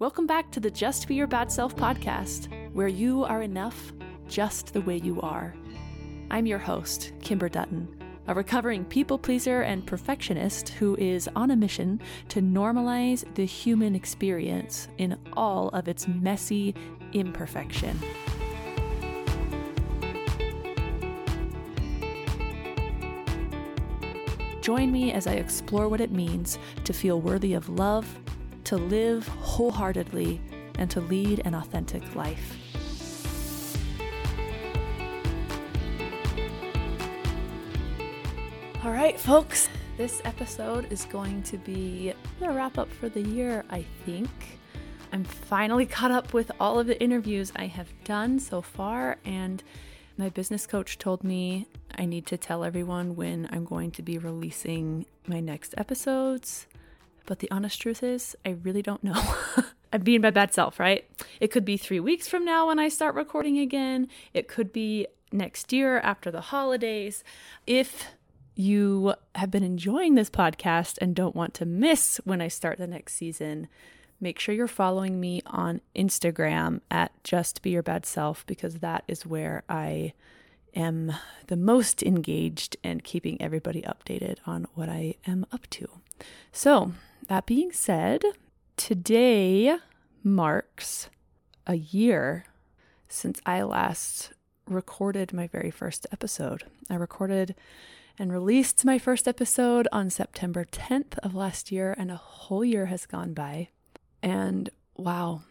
Welcome back to the Just Be Your Bad Self podcast, where you are enough just the way you are. I'm your host, Kimber Dutton, a recovering people pleaser and perfectionist who is on a mission to normalize the human experience in all of its messy imperfection. Join me as I explore what it means to feel worthy of love, to live wholeheartedly, and to lead an authentic life. All right, folks, this episode is going to be a wrap up for the year, I think. I'm finally caught up with all of the interviews I have done so far, and my business coach told me I need to tell everyone when I'm going to be releasing my next episodes. But the honest truth is, I really don't know. I'm being my bad self, right? It could be three weeks from now when I start recording again. It could be next year after the holidays. If you have been enjoying this podcast and don't want to miss when I start the next season, make sure you're following me on Instagram at just be your bad self because that is where I am the most engaged and keeping everybody updated on what I am up to. So, that being said, today marks a year since I last recorded my very first episode. I recorded and released my first episode on September 10th of last year, and a whole year has gone by. And wow,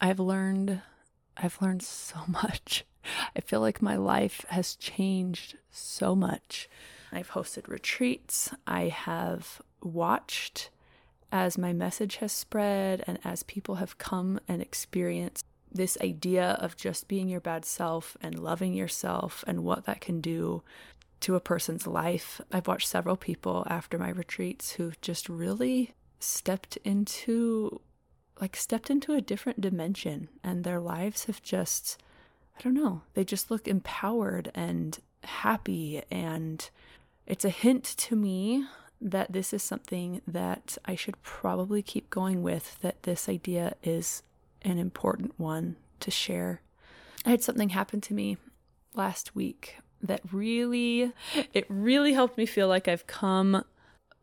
I've learned I've learned so much. I feel like my life has changed so much. I've hosted retreats. I have watched as my message has spread and as people have come and experienced this idea of just being your bad self and loving yourself and what that can do to a person's life. I've watched several people after my retreats who've just really stepped into like stepped into a different dimension and their lives have just I don't know, they just look empowered and happy and it's a hint to me that this is something that I should probably keep going with that this idea is an important one to share. I had something happen to me last week that really it really helped me feel like I've come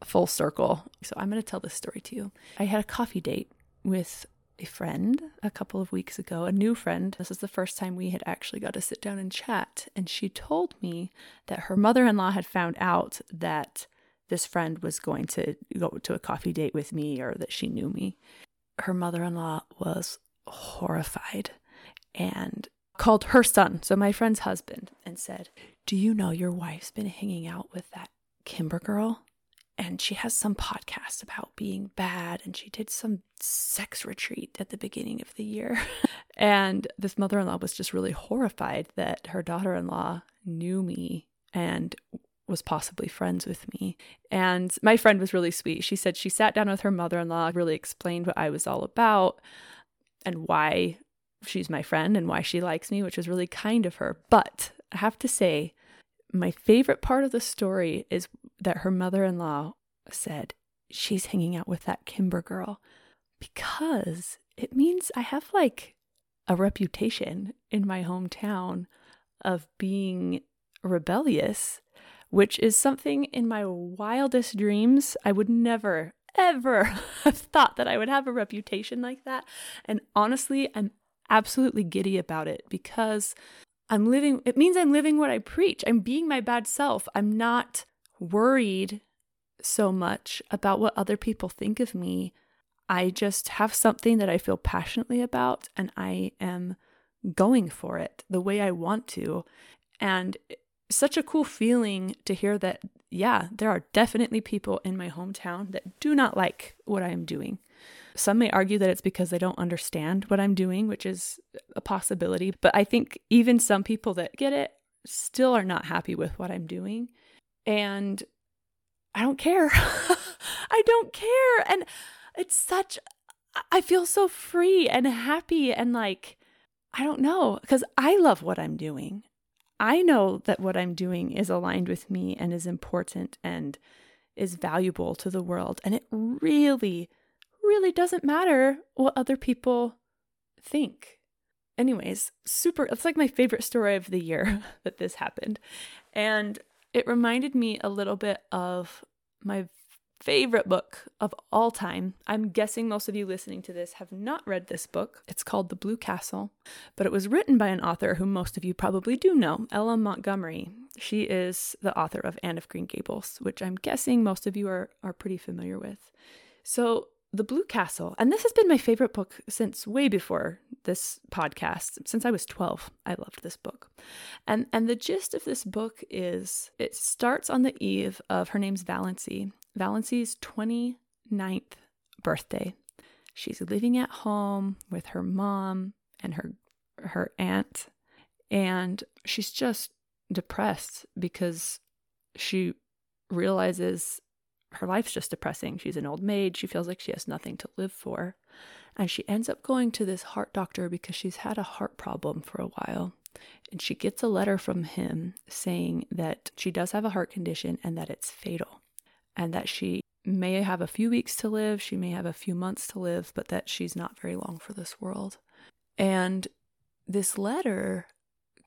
full circle. So I'm going to tell this story to you. I had a coffee date with a friend a couple of weeks ago, a new friend. This is the first time we had actually got to sit down and chat. And she told me that her mother in law had found out that this friend was going to go to a coffee date with me or that she knew me. Her mother in law was horrified and called her son, so my friend's husband, and said, Do you know your wife's been hanging out with that Kimber girl? and she has some podcast about being bad and she did some sex retreat at the beginning of the year and this mother-in-law was just really horrified that her daughter-in-law knew me and was possibly friends with me. And my friend was really sweet. She said she sat down with her mother-in-law really explained what i was all about and why she's my friend and why she likes me which was really kind of her. But i have to say my favorite part of the story is that her mother in law said, She's hanging out with that Kimber girl because it means I have like a reputation in my hometown of being rebellious, which is something in my wildest dreams I would never, ever have thought that I would have a reputation like that. And honestly, I'm absolutely giddy about it because I'm living, it means I'm living what I preach. I'm being my bad self. I'm not worried so much about what other people think of me. I just have something that I feel passionately about and I am going for it the way I want to. And such a cool feeling to hear that, yeah, there are definitely people in my hometown that do not like what I am doing. Some may argue that it's because they don't understand what I'm doing, which is a possibility. But I think even some people that get it still are not happy with what I'm doing. And I don't care. I don't care. And it's such, I feel so free and happy and like, I don't know, because I love what I'm doing. I know that what I'm doing is aligned with me and is important and is valuable to the world. And it really, really doesn't matter what other people think. Anyways, super, it's like my favorite story of the year that this happened. And it reminded me a little bit of my favorite book of all time. I'm guessing most of you listening to this have not read this book. It's called The Blue Castle, but it was written by an author who most of you probably do know, L.M. Montgomery. She is the author of Anne of Green Gables, which I'm guessing most of you are, are pretty familiar with. So, The Blue Castle, and this has been my favorite book since way before this podcast, since I was 12. I loved this book. And and the gist of this book is it starts on the eve of her name's Valancy, Valancy's 29th birthday. She's living at home with her mom and her her aunt and she's just depressed because she realizes her life's just depressing. She's an old maid. She feels like she has nothing to live for. And she ends up going to this heart doctor because she's had a heart problem for a while. And she gets a letter from him saying that she does have a heart condition and that it's fatal and that she may have a few weeks to live, she may have a few months to live, but that she's not very long for this world. And this letter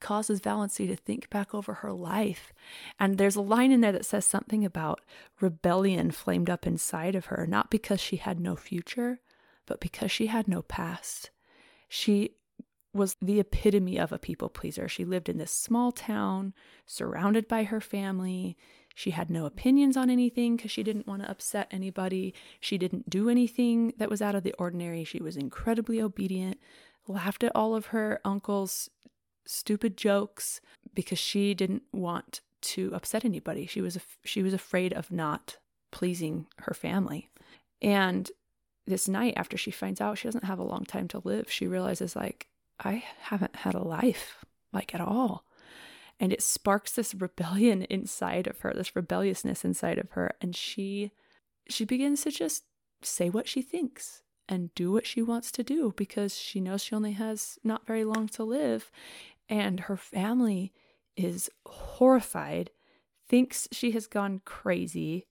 causes Valancy to think back over her life. And there's a line in there that says something about rebellion flamed up inside of her, not because she had no future, but because she had no past. She was the epitome of a people pleaser. She lived in this small town, surrounded by her family. She had no opinions on anything because she didn't want to upset anybody. She didn't do anything that was out of the ordinary. She was incredibly obedient, laughed at all of her uncle's stupid jokes because she didn't want to upset anybody. She was she was afraid of not pleasing her family. And this night after she finds out she doesn't have a long time to live, she realizes like I haven't had a life like at all and it sparks this rebellion inside of her this rebelliousness inside of her and she she begins to just say what she thinks and do what she wants to do because she knows she only has not very long to live. And her family is horrified thinks she has gone crazy.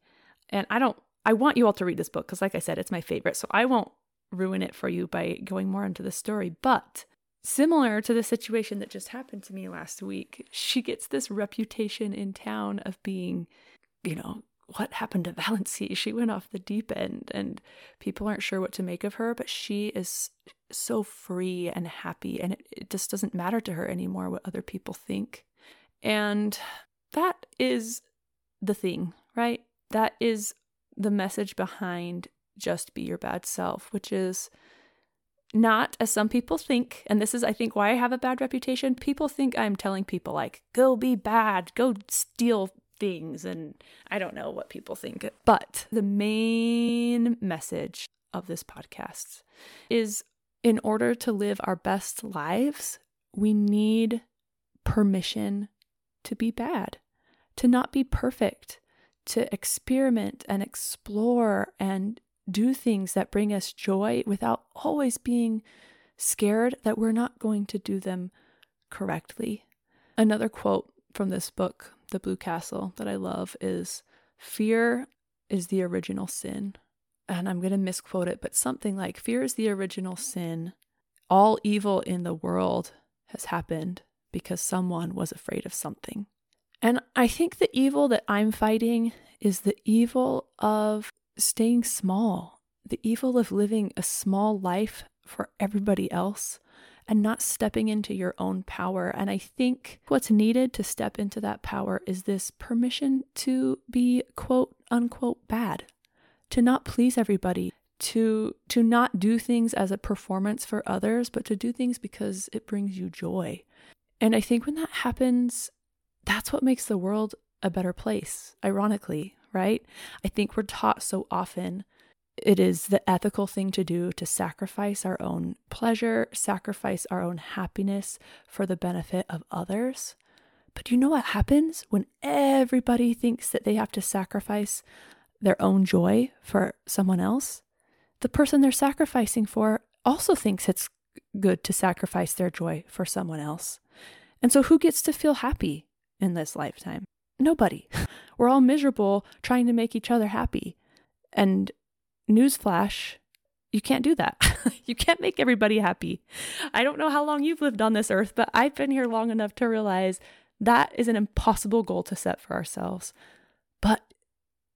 And i don't i want you all to read this book because like i said it's my favorite. So i won't ruin it for you by going more into the story. But similar to the situation that just happened to me last week. She gets this reputation in town of being, you know, what happened to Valancy? She went off the deep end and people aren't sure what to make of her, but she is so free and happy and it, it just doesn't matter to her anymore what other people think. And that is the thing, right? That is the message behind just be your bad self, which is not as some people think, and this is, I think, why I have a bad reputation. People think I'm telling people, like, go be bad, go steal things, and I don't know what people think. But the main message of this podcast is in order to live our best lives, we need permission to be bad, to not be perfect, to experiment and explore and do things that bring us joy without always being scared that we're not going to do them correctly. Another quote from this book, The Blue Castle, that I love is Fear is the original sin. And I'm going to misquote it, but something like Fear is the original sin. All evil in the world has happened because someone was afraid of something. And I think the evil that I'm fighting is the evil of staying small, the evil of living a small life for everybody else and not stepping into your own power. And I think what's needed to step into that power is this permission to be quote unquote bad, to not please everybody, to to not do things as a performance for others, but to do things because it brings you joy. And I think when that happens, that's what makes the world a better place, ironically, right? I think we're taught so often it is the ethical thing to do to sacrifice our own pleasure, sacrifice our own happiness for the benefit of others. But you know what happens when everybody thinks that they have to sacrifice their own joy for someone else? The person they're sacrificing for also thinks it's good to sacrifice their joy for someone else. And so, who gets to feel happy in this lifetime? Nobody. We're all miserable trying to make each other happy. And newsflash, you can't do that. you can't make everybody happy. I don't know how long you've lived on this earth, but I've been here long enough to realize that is an impossible goal to set for ourselves. But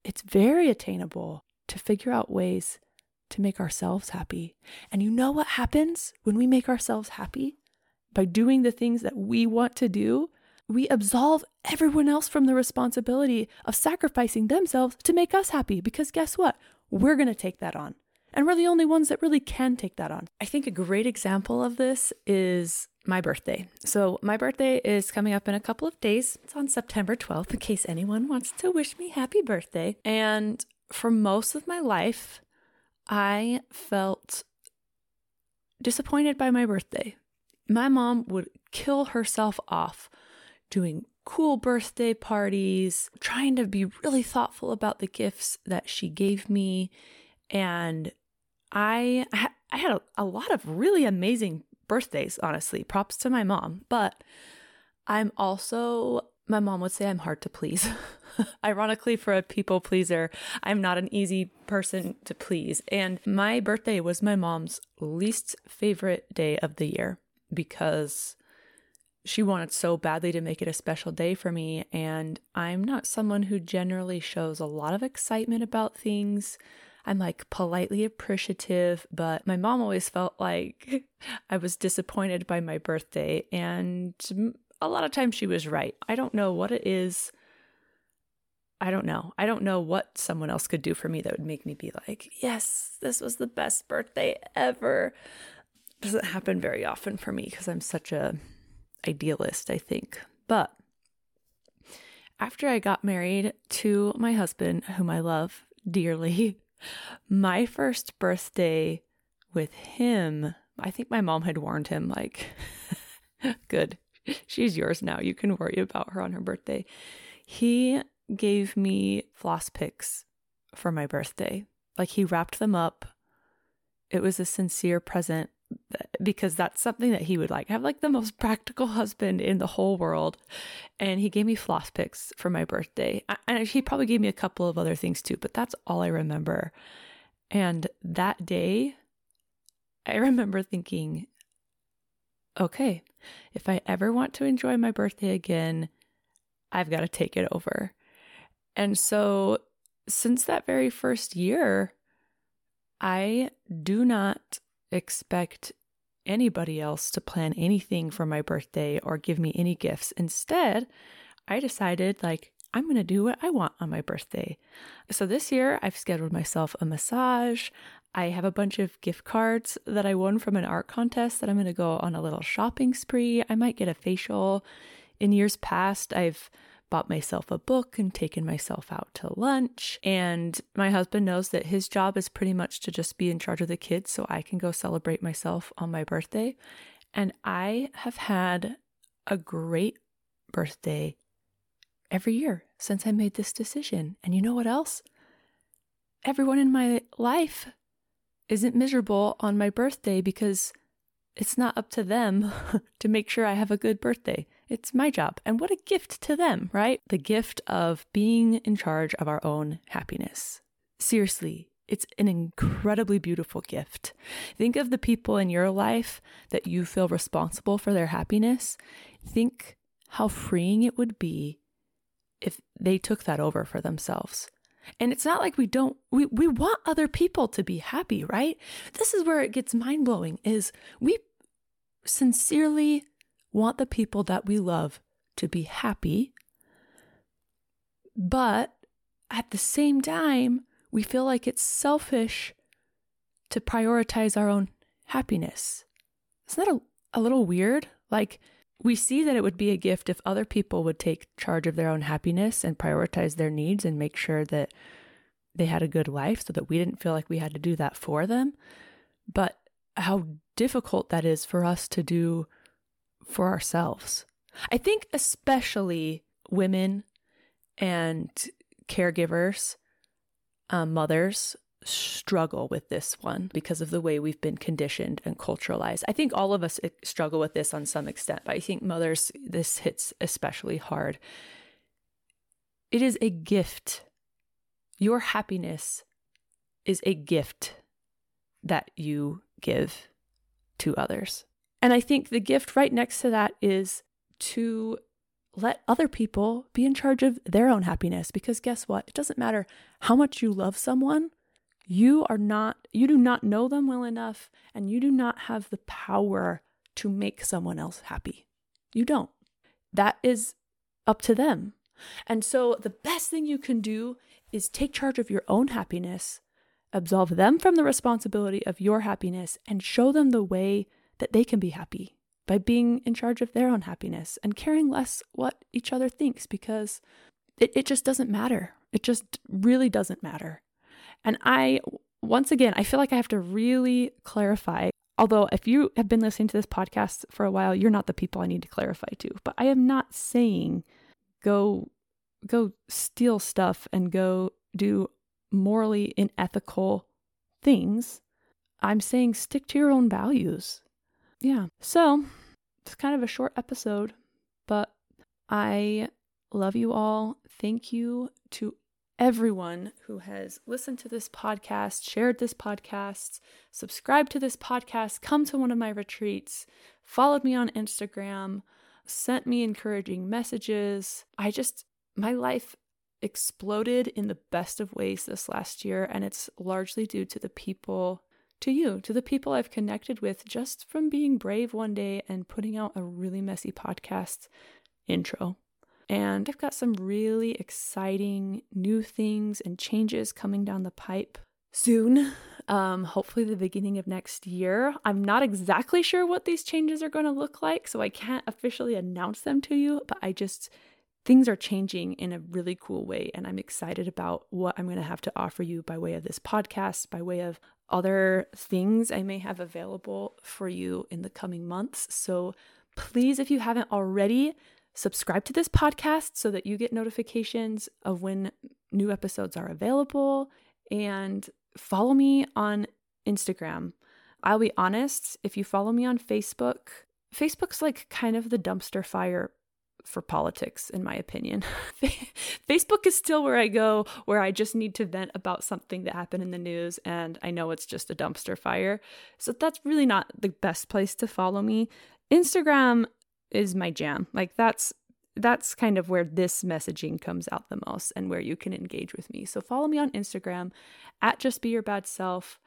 it's very attainable to figure out ways to make ourselves happy. And you know what happens when we make ourselves happy? By doing the things that we want to do, we absolve everyone else from the responsibility of sacrificing themselves to make us happy. Because guess what? We're going to take that on. And we're the only ones that really can take that on. I think a great example of this is my birthday. So, my birthday is coming up in a couple of days. It's on September 12th, in case anyone wants to wish me happy birthday. And for most of my life, I felt disappointed by my birthday. My mom would kill herself off doing cool birthday parties, trying to be really thoughtful about the gifts that she gave me. And I, I had a, a lot of really amazing birthdays, honestly. Props to my mom. But I'm also, my mom would say I'm hard to please. Ironically, for a people pleaser, I'm not an easy person to please. And my birthday was my mom's least favorite day of the year because she wanted so badly to make it a special day for me. And I'm not someone who generally shows a lot of excitement about things. I'm like politely appreciative, but my mom always felt like I was disappointed by my birthday. And a lot of times she was right. I don't know what it is. I don't know. I don't know what someone else could do for me that would make me be like, yes, this was the best birthday ever. Doesn't happen very often for me because I'm such a idealist, I think. But after I got married to my husband, whom I love dearly, my first birthday with him, I think my mom had warned him, like, good, she's yours now. You can worry about her on her birthday. He gave me floss picks for my birthday. Like, he wrapped them up. It was a sincere present because that's something that he would like. I have like the most practical husband in the whole world. And he gave me floss picks for my birthday. And he probably gave me a couple of other things too, but that's all I remember. And that day, I remember thinking, okay, if I ever want to enjoy my birthday again, I've got to take it over. And so, since that very first year, I do not expect anybody else to plan anything for my birthday or give me any gifts. Instead, I decided like I'm going to do what I want on my birthday. So this year I've scheduled myself a massage. I have a bunch of gift cards that I won from an art contest that I'm going to go on a little shopping spree. I might get a facial. In years past, I've bought myself a book and taken myself out to lunch. And my husband knows that his job is pretty much to just be in charge of the kids so I can go celebrate myself on my birthday. And I have had a great birthday every year since I made this decision. And you know what else? Everyone in my life isn't miserable on my birthday because it's not up to them to make sure I have a good birthday. It's my job. And what a gift to them, right? The gift of being in charge of our own happiness. Seriously, it's an incredibly beautiful gift. Think of the people in your life that you feel responsible for their happiness. Think how freeing it would be if they took that over for themselves. And it's not like we don't we we want other people to be happy, right? This is where it gets mind-blowing is we sincerely want the people that we love to be happy, but at the same time, we feel like it's selfish to prioritize our own happiness. Isn't that a, a little weird? Like, we see that it would be a gift if other people would take charge of their own happiness and prioritize their needs and make sure that they had a good life so that we didn't feel like we had to do that for them. But how difficult that is for us to do for ourselves. I think, especially women and caregivers, um, mothers struggle with this one because of the way we've been conditioned and culturalized. I think all of us eh, struggle with this on some extent, but I think mothers, this hits especially hard. It is a gift. Your happiness is a gift that you give to others. And I think the gift right next to that is to let other people be in charge of their own happiness because guess what? It doesn't matter how much you love someone, you are not you do not know them well enough and you do not have the power to make someone else happy. You don't. That is up to them. And so the best thing you can do is take charge of your own happiness, absolve them from the responsibility of your happiness, and show them the way that they can be happy by being in charge of their own happiness and caring less what each other thinks because it, it just doesn't matter. It just really doesn't matter. And I, once again, I feel like I have to really clarify. Although, if you have been listening to this podcast for a while, you're not the people I need to clarify to. But I am not saying go go steal stuff and go do morally unethical things. I'm saying stick to your own values yeah, so it's kind of a short episode, but I love you all. Thank you to everyone who has listened to this podcast, shared this podcast, subscribed to this podcast, come to one of my retreats, followed me on Instagram, sent me encouraging messages. I just, my life exploded in the best of ways this last year, and it's largely due to the people to you, to the people I've connected with just from being brave one day and putting out a really messy podcast intro. And I've got some really exciting new things and changes coming down the pipe soon. Um, hopefully, the beginning of next year. I'm not exactly sure what these changes are going to look like, so I can't officially announce them to you, but I just things are changing in a really cool way. And I'm excited about what I'm going to have to offer you by way of this podcast, by way of other things I may have available for you in the coming months. So please, if you haven't already, subscribe to this podcast so that you get notifications of when new episodes are available and follow me on Instagram. I'll be honest, if you follow me on Facebook, Facebook's like kind of the dumpster fire for politics, in my opinion. Facebook is still where I go, where I just need to vent about something that happened in the news, and I know it's just a dumpster fire. So that's really not the best place to follow me. Instagram is my jam. Like that's that's kind of where this messaging comes out the most and where you can engage with me. So follow me on Instagram at just be your bad self.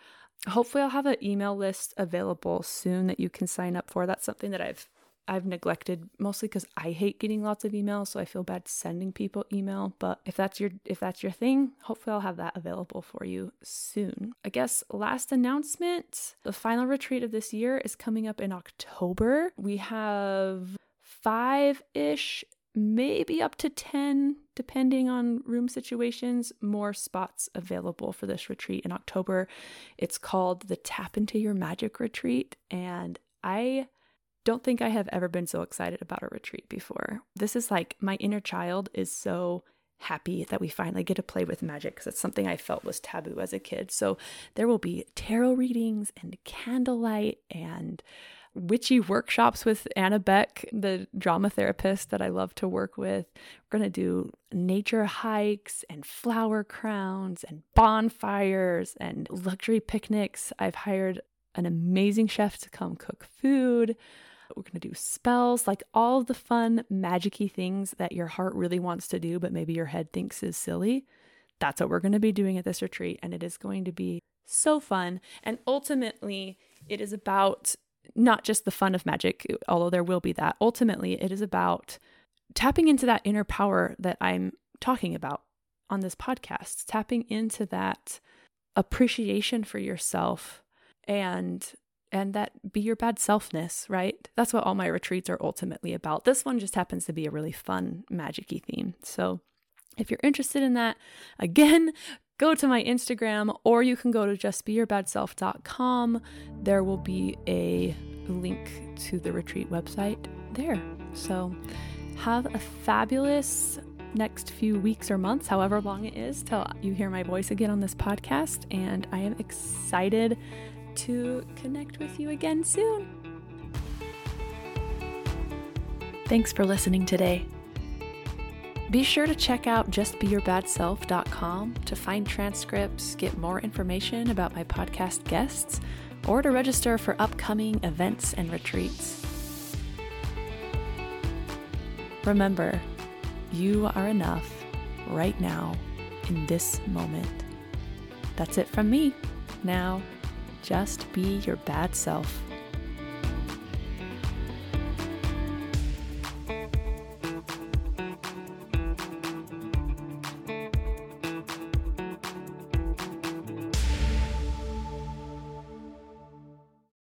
Hopefully I'll have an email list available soon that you can sign up for. That's something that I've I've neglected mostly because I hate getting lots of emails, so I feel bad sending people email. But if that's your if that's your thing, hopefully I'll have that available for you soon. I guess last announcement: the final retreat of this year is coming up in October. We have five ish, maybe up to ten, depending on room situations, more spots available for this retreat in October. It's called the Tap into Your Magic Retreat, and I don't think I have ever been so excited about a retreat before. This is like my inner child is so happy that we finally get to play with magic because it's something I felt was taboo as a kid. So there will be tarot readings and candlelight and witchy workshops with Anna Beck, the drama therapist that I love to work with. We're going to do nature hikes and flower crowns and bonfires and luxury picnics. I've hired an amazing chef to come cook food. We're going to do spells, like all the fun, magicy things that your heart really wants to do, but maybe your head thinks is silly. That's what we're going to be doing at this retreat. And it is going to be so fun. And ultimately, it is about not just the fun of magic, although there will be that. Ultimately, it is about tapping into that inner power that I'm talking about on this podcast, tapping into that appreciation for yourself and and that be your bad selfness, right? That's what all my retreats are ultimately about. This one just happens to be a really fun, magicy theme. So if you're interested in that, again, go to my Instagram or you can go to justbeyourBadself.com. There will be a link to the retreat website there. So have a fabulous next few weeks or months, however long it is, till you hear my voice again on this podcast. And I am excited to connect with you again soon. Thanks for listening today. Be sure to check out justbeyourBadself.com to find transcripts, get more information about my podcast guests, or to register for upcoming events and retreats. Remember, you are enough right now in this moment. That's it from me. Now, just be your bad self.